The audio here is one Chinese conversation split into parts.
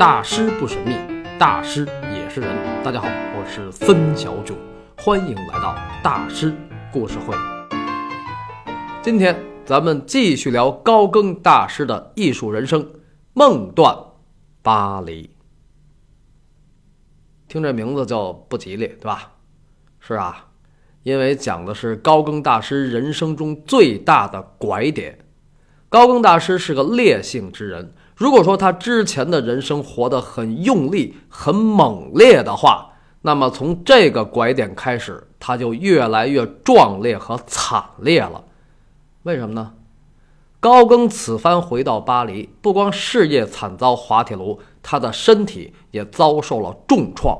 大师不神秘，大师也是人。大家好，我是孙小九，欢迎来到大师故事会。今天咱们继续聊高更大师的艺术人生——梦断巴黎。听这名字就不吉利，对吧？是啊，因为讲的是高更大师人生中最大的拐点。高更大师是个烈性之人。如果说他之前的人生活得很用力、很猛烈的话，那么从这个拐点开始，他就越来越壮烈和惨烈了。为什么呢？高更此番回到巴黎，不光事业惨遭滑铁卢，他的身体也遭受了重创。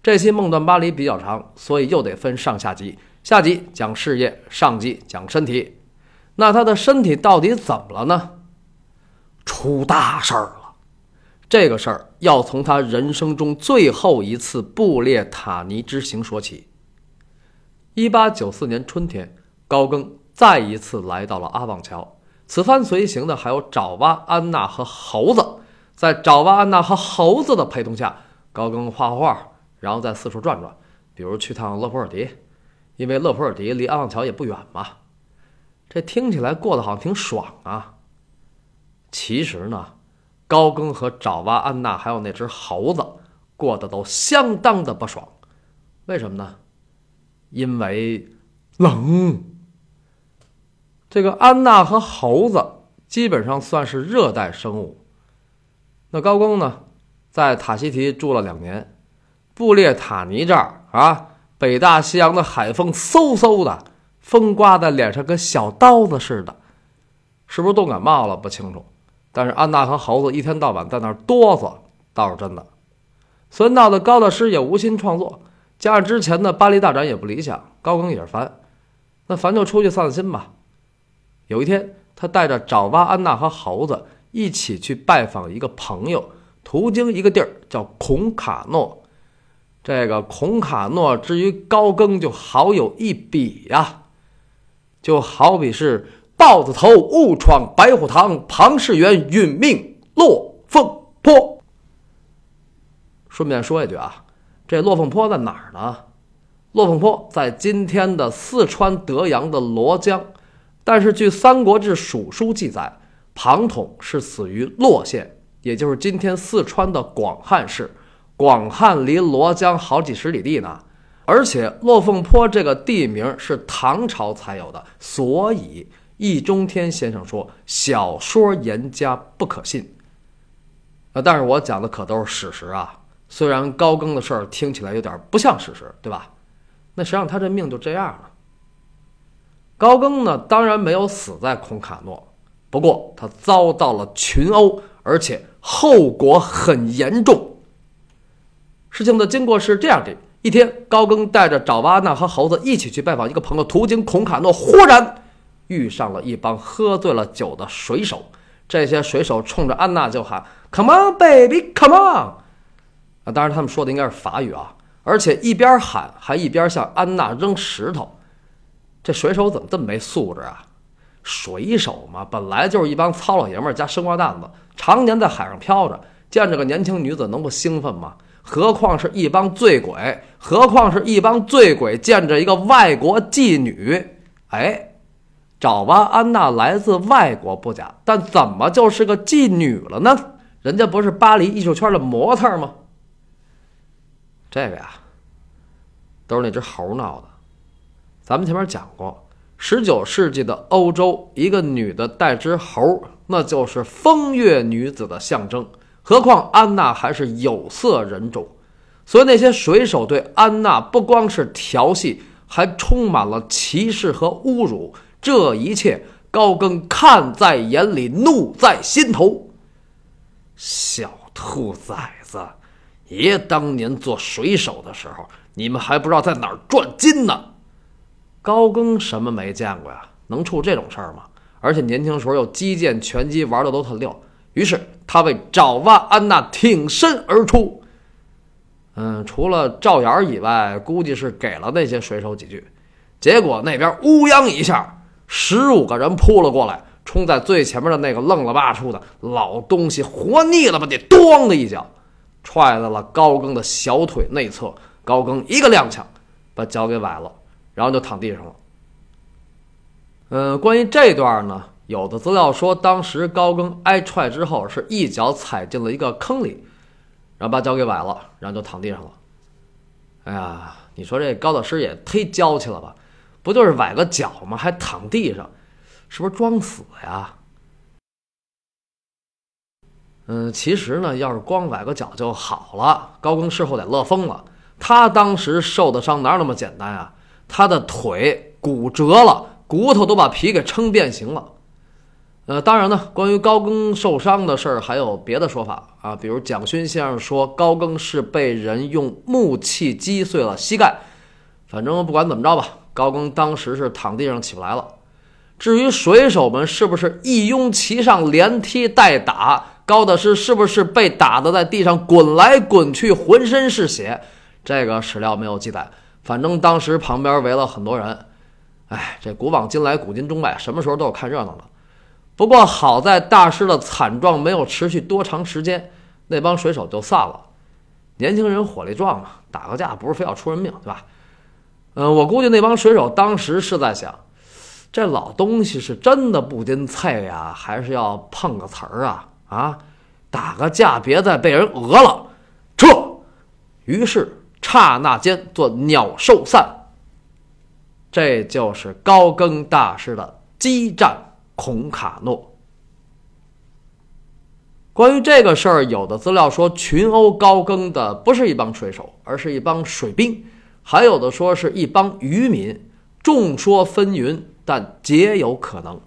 这期《梦断巴黎》比较长，所以又得分上下集。下集讲事业，上集讲身体。那他的身体到底怎么了呢？出大事儿了！这个事儿要从他人生中最后一次布列塔尼之行说起。一八九四年春天，高更再一次来到了阿旺桥。此番随行的还有爪哇安娜和猴子。在爪哇安娜和猴子的陪同下，高更画画，然后再四处转转，比如去趟勒普尔迪，因为勒普尔迪离阿旺桥也不远嘛。这听起来过得好像挺爽啊。其实呢，高更和爪哇安娜还有那只猴子过得都相当的不爽。为什么呢？因为冷。这个安娜和猴子基本上算是热带生物。那高更呢，在塔希提住了两年，布列塔尼这儿啊，北大西洋的海风嗖嗖的，风刮在脸上跟小刀子似的，是不是冻感冒了？不清楚。但是安娜和猴子一天到晚在那儿哆嗦，倒是真的。所以闹得高大师也无心创作，加上之前的巴黎大展也不理想，高更也是烦。那烦就出去散散心吧。有一天，他带着爪哇安娜和猴子一起去拜访一个朋友，途经一个地儿叫孔卡诺。这个孔卡诺至于高更就好有一比呀，就好比是。豹子头误闯白虎堂，庞士元殒命落凤坡。顺便说一句啊，这落凤坡在哪儿呢？落凤坡在今天的四川德阳的罗江，但是据《三国志·蜀书》记载，庞统是死于洛县，也就是今天四川的广汉市。广汉离罗江好几十里地呢，而且落凤坡这个地名是唐朝才有的，所以。易中天先生说：“小说言家不可信。”啊，但是我讲的可都是史实啊。虽然高更的事儿听起来有点不像史实，对吧？那实际上他这命就这样了。高更呢，当然没有死在孔卡诺，不过他遭到了群殴，而且后果很严重。事情的经过是这样的：一天，高更带着爪哇娜和猴子一起去拜访一个朋友，途经孔卡诺，忽然。遇上了一帮喝醉了酒的水手，这些水手冲着安娜就喊：“Come on, baby, come on！” 啊，当然他们说的应该是法语啊，而且一边喊还一边向安娜扔石头。这水手怎么这么没素质啊？水手嘛，本来就是一帮糙老爷们儿加生瓜蛋子，常年在海上漂着，见着个年轻女子能不兴奋吗？何况是一帮醉鬼，何况是一帮醉鬼见着一个外国妓女，哎。爪哇安娜来自外国不假，但怎么就是个妓女了呢？人家不是巴黎艺术圈的模特吗？这个呀，都是那只猴闹的。咱们前面讲过，十九世纪的欧洲，一个女的带只猴，那就是风月女子的象征。何况安娜还是有色人种，所以那些水手对安娜不光是调戏，还充满了歧视和侮辱。这一切，高更看在眼里，怒在心头。小兔崽子，爷当年做水手的时候，你们还不知道在哪儿赚金呢。高更什么没见过呀？能出这种事儿吗？而且年轻时候又击剑、拳击玩的都特溜。于是他为爪哇安娜挺身而出。嗯，除了赵眼以外，估计是给了那些水手几句。结果那边乌泱一下。十五个人扑了过来，冲在最前面的那个愣了吧出的老东西，活腻了吧你！咣的一脚踹在了高更的小腿内侧，高更一个踉跄，把脚给崴了，然后就躺地上了。嗯，关于这段呢，有的资料说，当时高更挨踹之后是一脚踩进了一个坑里，然后把脚给崴了，然后就躺地上了。哎呀，你说这高大师也忒娇气了吧？不就是崴个脚吗？还躺地上，是不是装死呀？嗯，其实呢，要是光崴个脚就好了。高更事后得乐疯了，他当时受的伤哪有那么简单啊？他的腿骨折了。骨头都把皮给撑变形了，呃，当然呢，关于高更受伤的事儿还有别的说法啊，比如蒋勋先生说高更是被人用木器击碎了膝盖，反正不管怎么着吧，高更当时是躺地上起不来了。至于水手们是不是一拥其上连踢带打，高大师是不是被打的在地上滚来滚去，浑身是血，这个史料没有记载。反正当时旁边围了很多人。哎，这古往今来，古今中外，什么时候都有看热闹的。不过好在大师的惨状没有持续多长时间，那帮水手就散了。年轻人火力壮嘛，打个架不是非要出人命，对吧？嗯，我估计那帮水手当时是在想，这老东西是真的不禁菜呀，还是要碰个瓷儿啊？啊，打个架别再被人讹了，撤。于是刹那间做鸟兽散。这就是高更大师的激战孔卡诺。关于这个事儿，有的资料说群殴高更的不是一帮水手，而是一帮水兵；还有的说是一帮渔民。众说纷纭，但皆有可能，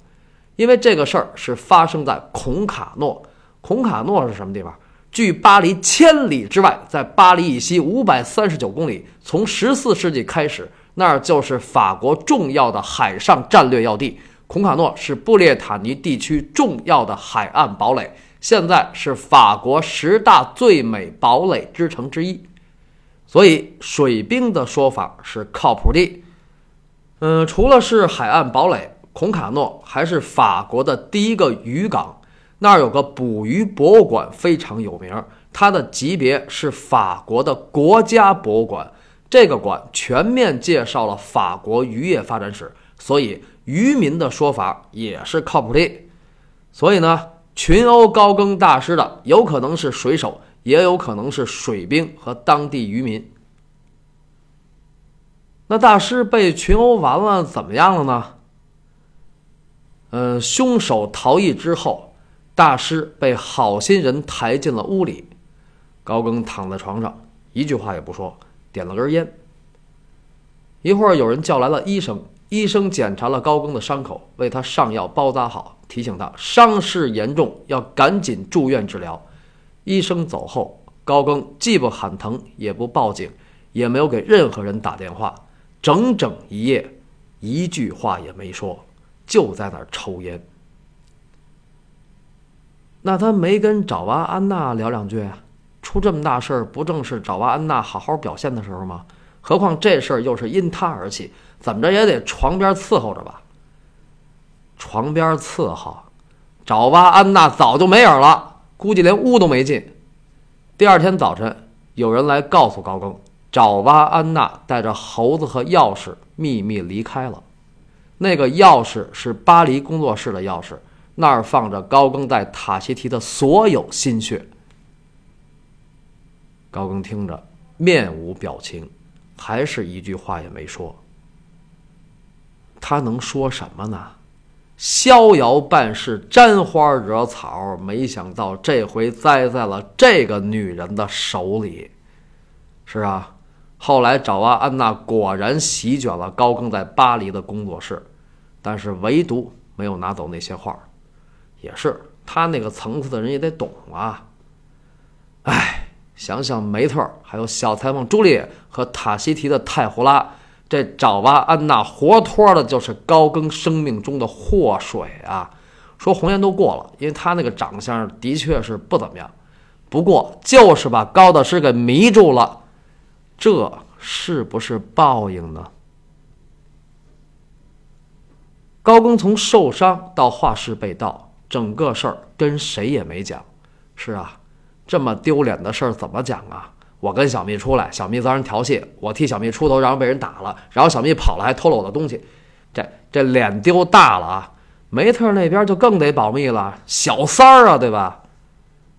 因为这个事儿是发生在孔卡诺。孔卡诺是什么地方？距巴黎千里之外，在巴黎以西五百三十九公里。从十四世纪开始。那儿就是法国重要的海上战略要地，孔卡诺是布列塔尼地区重要的海岸堡垒，现在是法国十大最美堡垒之城之一，所以水兵的说法是靠谱的。嗯，除了是海岸堡垒，孔卡诺还是法国的第一个渔港，那儿有个捕鱼博物馆非常有名，它的级别是法国的国家博物馆。这个馆全面介绍了法国渔业发展史，所以渔民的说法也是靠谱的。所以呢，群殴高更大师的有可能是水手，也有可能是水兵和当地渔民。那大师被群殴完了，怎么样了呢？嗯，凶手逃逸之后，大师被好心人抬进了屋里，高更躺在床上，一句话也不说。点了根烟。一会儿，有人叫来了医生。医生检查了高更的伤口，为他上药包扎好，提醒他伤势严重，要赶紧住院治疗。医生走后，高更既不喊疼，也不报警，也没有给任何人打电话，整整一夜，一句话也没说，就在那儿抽烟。那他没跟爪哇安娜聊两句啊？出这么大事儿，不正是爪哇安娜好好表现的时候吗？何况这事儿又是因他而起，怎么着也得床边伺候着吧？床边伺候，爪哇安娜早就没影了，估计连屋都没进。第二天早晨，有人来告诉高更，爪哇安娜带着猴子和钥匙秘密离开了。那个钥匙是巴黎工作室的钥匙，那儿放着高更在塔希提的所有心血。高更听着，面无表情，还是一句话也没说。他能说什么呢？逍遥办事，沾花惹草，没想到这回栽在了这个女人的手里。是啊，后来爪哇安娜果然席卷了高更在巴黎的工作室，但是唯独没有拿走那些画。也是，他那个层次的人也得懂啊。哎。想想梅特，还有小裁缝朱丽叶和塔西提的泰胡拉，这爪哇安娜活脱的就是高更生命中的祸水啊！说红颜都过了，因为他那个长相的确是不怎么样，不过就是把高大师给迷住了，这是不是报应呢？高更从受伤到画室被盗，整个事儿跟谁也没讲。是啊，这么丢脸的事儿怎么讲啊？我跟小蜜出来，小蜜遭人调戏，我替小蜜出头，然后被人打了，然后小蜜跑了，还偷了我的东西，这这脸丢大了啊！梅特那边就更得保密了，小三儿啊，对吧？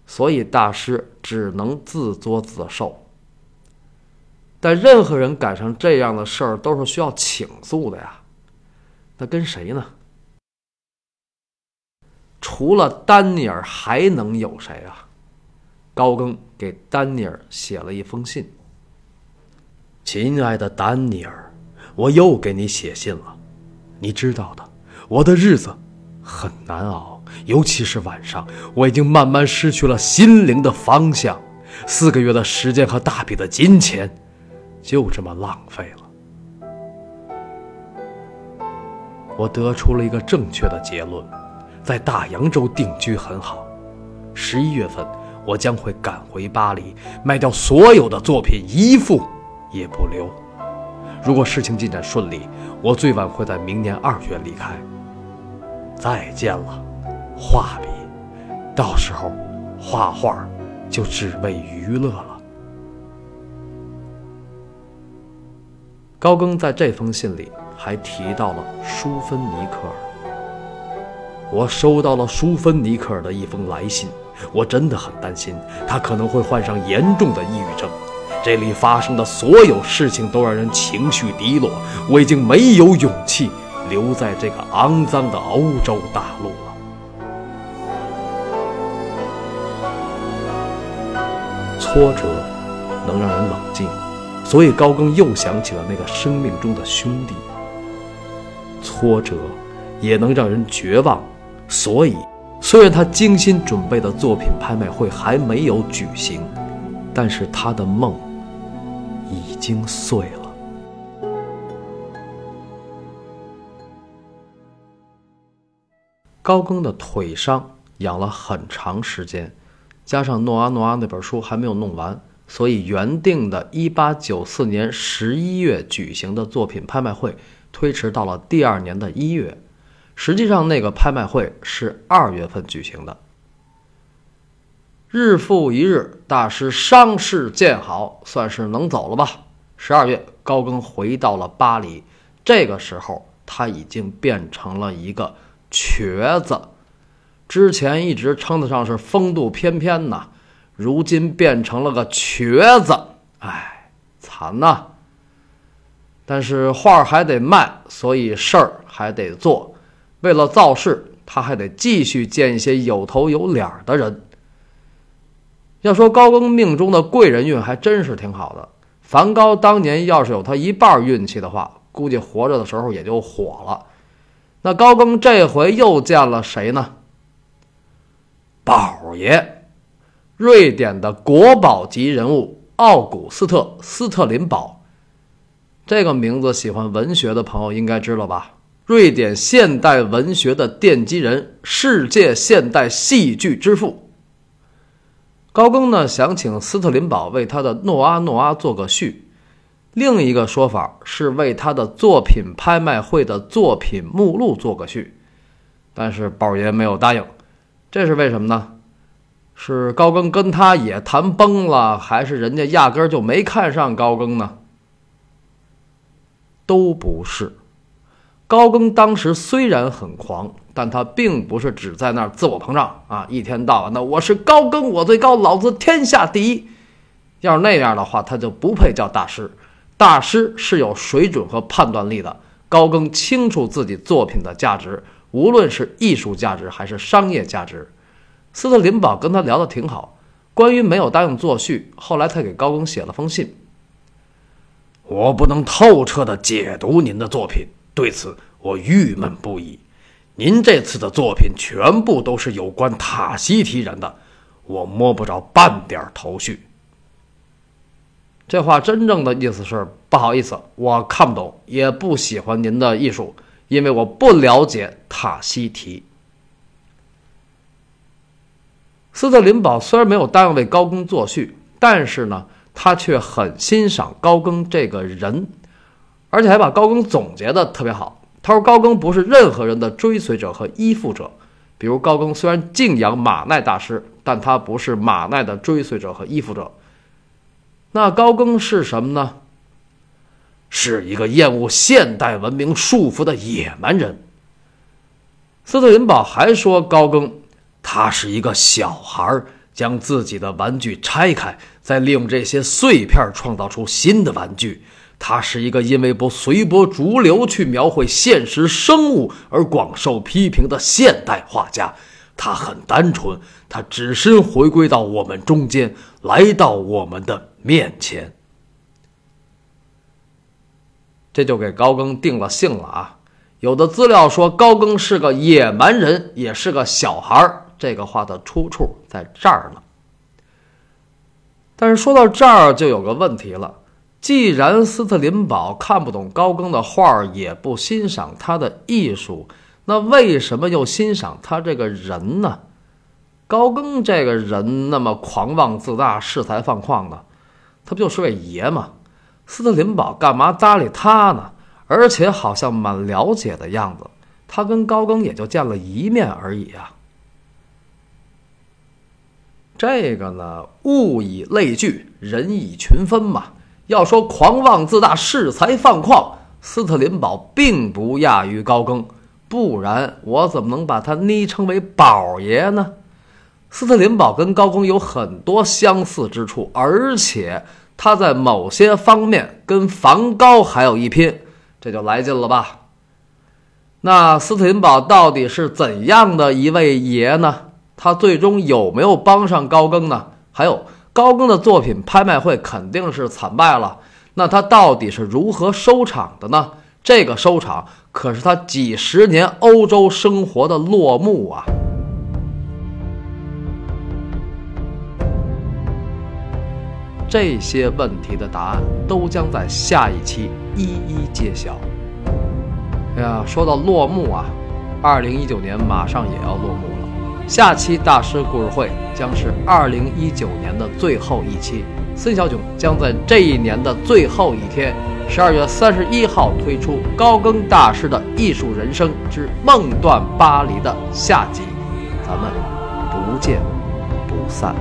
所以大师只能自作自受。但任何人赶上这样的事儿，都是需要倾诉的呀。那跟谁呢？除了丹尼尔，还能有谁啊？高更给丹尼尔写了一封信：“亲爱的丹尼尔，我又给你写信了。你知道的，我的日子很难熬，尤其是晚上，我已经慢慢失去了心灵的方向。四个月的时间和大笔的金钱，就这么浪费了。”我得出了一个正确的结论，在大洋洲定居很好。十一月份，我将会赶回巴黎，卖掉所有的作品，一幅也不留。如果事情进展顺利，我最晚会在明年二月离开。再见了，画笔，到时候画画就只为娱乐了。高更在这封信里。还提到了舒芬尼克尔。我收到了舒芬尼克尔的一封来信，我真的很担心他可能会患上严重的抑郁症。这里发生的所有事情都让人情绪低落，我已经没有勇气留在这个肮脏的欧洲大陆了。挫折能让人冷静，所以高更又想起了那个生命中的兄弟。挫折也能让人绝望，所以虽然他精心准备的作品拍卖会还没有举行，但是他的梦已经碎了。高更的腿伤养了很长时间，加上诺阿诺阿那本书还没有弄完，所以原定的1894年11月举行的作品拍卖会。推迟到了第二年的一月，实际上那个拍卖会是二月份举行的。日复一日，大师伤势渐好，算是能走了吧。十二月，高更回到了巴黎，这个时候他已经变成了一个瘸子，之前一直称得上是风度翩翩呐，如今变成了个瘸子，哎，惨呐！但是画还得卖，所以事儿还得做。为了造势，他还得继续见一些有头有脸的人。要说高更命中的贵人运还真是挺好的。梵高当年要是有他一半运气的话，估计活着的时候也就火了。那高更这回又见了谁呢？宝爷，瑞典的国宝级人物奥古斯特·斯特林堡。这个名字，喜欢文学的朋友应该知道吧？瑞典现代文学的奠基人，世界现代戏剧之父。高更呢，想请斯特林堡为他的《诺阿诺阿》做个序。另一个说法是为他的作品拍卖会的作品目录做个序，但是宝爷没有答应。这是为什么呢？是高更跟他也谈崩了，还是人家压根儿就没看上高更呢？都不是，高更当时虽然很狂，但他并不是只在那儿自我膨胀啊！一天到晚的我是高更，我最高，老子天下第一。要是那样的话，他就不配叫大师。大师是有水准和判断力的。高更清楚自己作品的价值，无论是艺术价值还是商业价值。斯特林堡跟他聊得挺好，关于没有答应作序，后来他给高更写了封信。我不能透彻地解读您的作品，对此我郁闷不已。您这次的作品全部都是有关塔西提人的，我摸不着半点头绪。这话真正的意思是：不好意思，我看不懂，也不喜欢您的艺术，因为我不了解塔西提。斯特林堡虽然没有答应为高更作序，但是呢。他却很欣赏高更这个人，而且还把高更总结的特别好。他说高更不是任何人的追随者和依附者。比如高更虽然敬仰马奈大师，但他不是马奈的追随者和依附者。那高更是什么呢？是一个厌恶现代文明束缚的野蛮人。斯特林堡还说高更，他是一个小孩，将自己的玩具拆开，再利用这些碎片创造出新的玩具。他是一个因为不随波逐流去描绘现实生物而广受批评的现代画家。他很单纯，他只身回归到我们中间，来到我们的面前。这就给高更定了性了啊！有的资料说高更是个野蛮人，也是个小孩儿。这个话的出处在这儿呢。但是说到这儿，就有个问题了。既然斯特林堡看不懂高更的画，也不欣赏他的艺术，那为什么又欣赏他这个人呢？高更这个人那么狂妄自大、恃才放旷的，他不就是位爷吗？斯特林堡干嘛搭理他呢？而且好像蛮了解的样子，他跟高更也就见了一面而已啊。这个呢，物以类聚，人以群分嘛。要说狂妄自大、恃才放旷，斯特林堡并不亚于高更，不然我怎么能把他昵称为宝爷呢？斯特林堡跟高更有很多相似之处，而且他在某些方面跟梵高还有一拼，这就来劲了吧？那斯特林堡到底是怎样的一位爷呢？他最终有没有帮上高更呢？还有？高更的作品拍卖会肯定是惨败了，那他到底是如何收场的呢？这个收场可是他几十年欧洲生活的落幕啊！这些问题的答案都将在下一期一一揭晓。哎呀，说到落幕啊，二零一九年马上也要落幕了。下期大师故事会将是二零一九年的最后一期，孙小囧将在这一年的最后一天，十二月三十一号推出高更大师的艺术人生之梦断巴黎的下集，咱们不见不散。